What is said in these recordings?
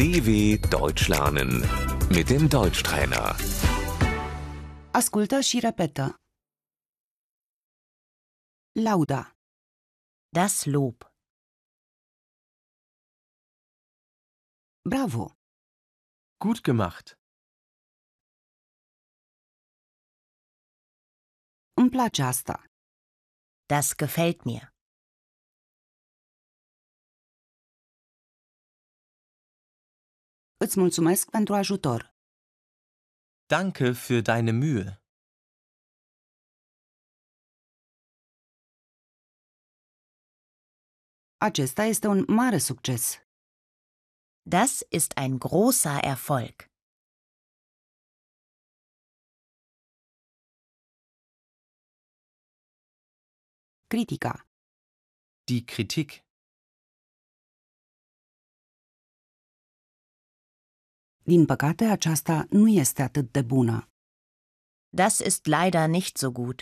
DW Deutsch lernen mit dem Deutschtrainer. Ascultă și repetă. Lauda, Das Lob. bravo, Gut gemacht. îmi place asta, Das gefällt mir. Îți mulțumesc pentru ajutor. Danke für deine Mühe. Acesta este un mare succes. Das ist ein großer Erfolg. Critica, Die Kritik. Din păcate, aceasta nu este atât de bună. Das ist leider nicht so gut.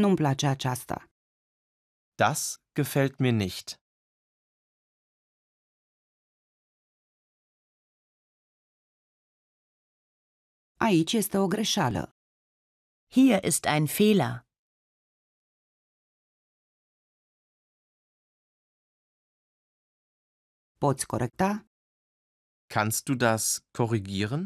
Nu-mi place aceasta. Das gefällt mir nicht. Aici este o greșeală. Hier ist ein Fehler. Poți corecta? Kannst du das korrigieren?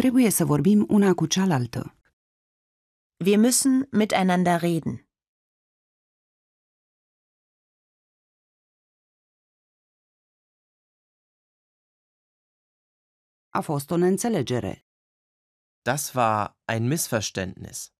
Trebuie să vorbim una cu cealaltă. Wir müssen miteinander reden. A fost o neînțelegere. Das war ein Missverständnis.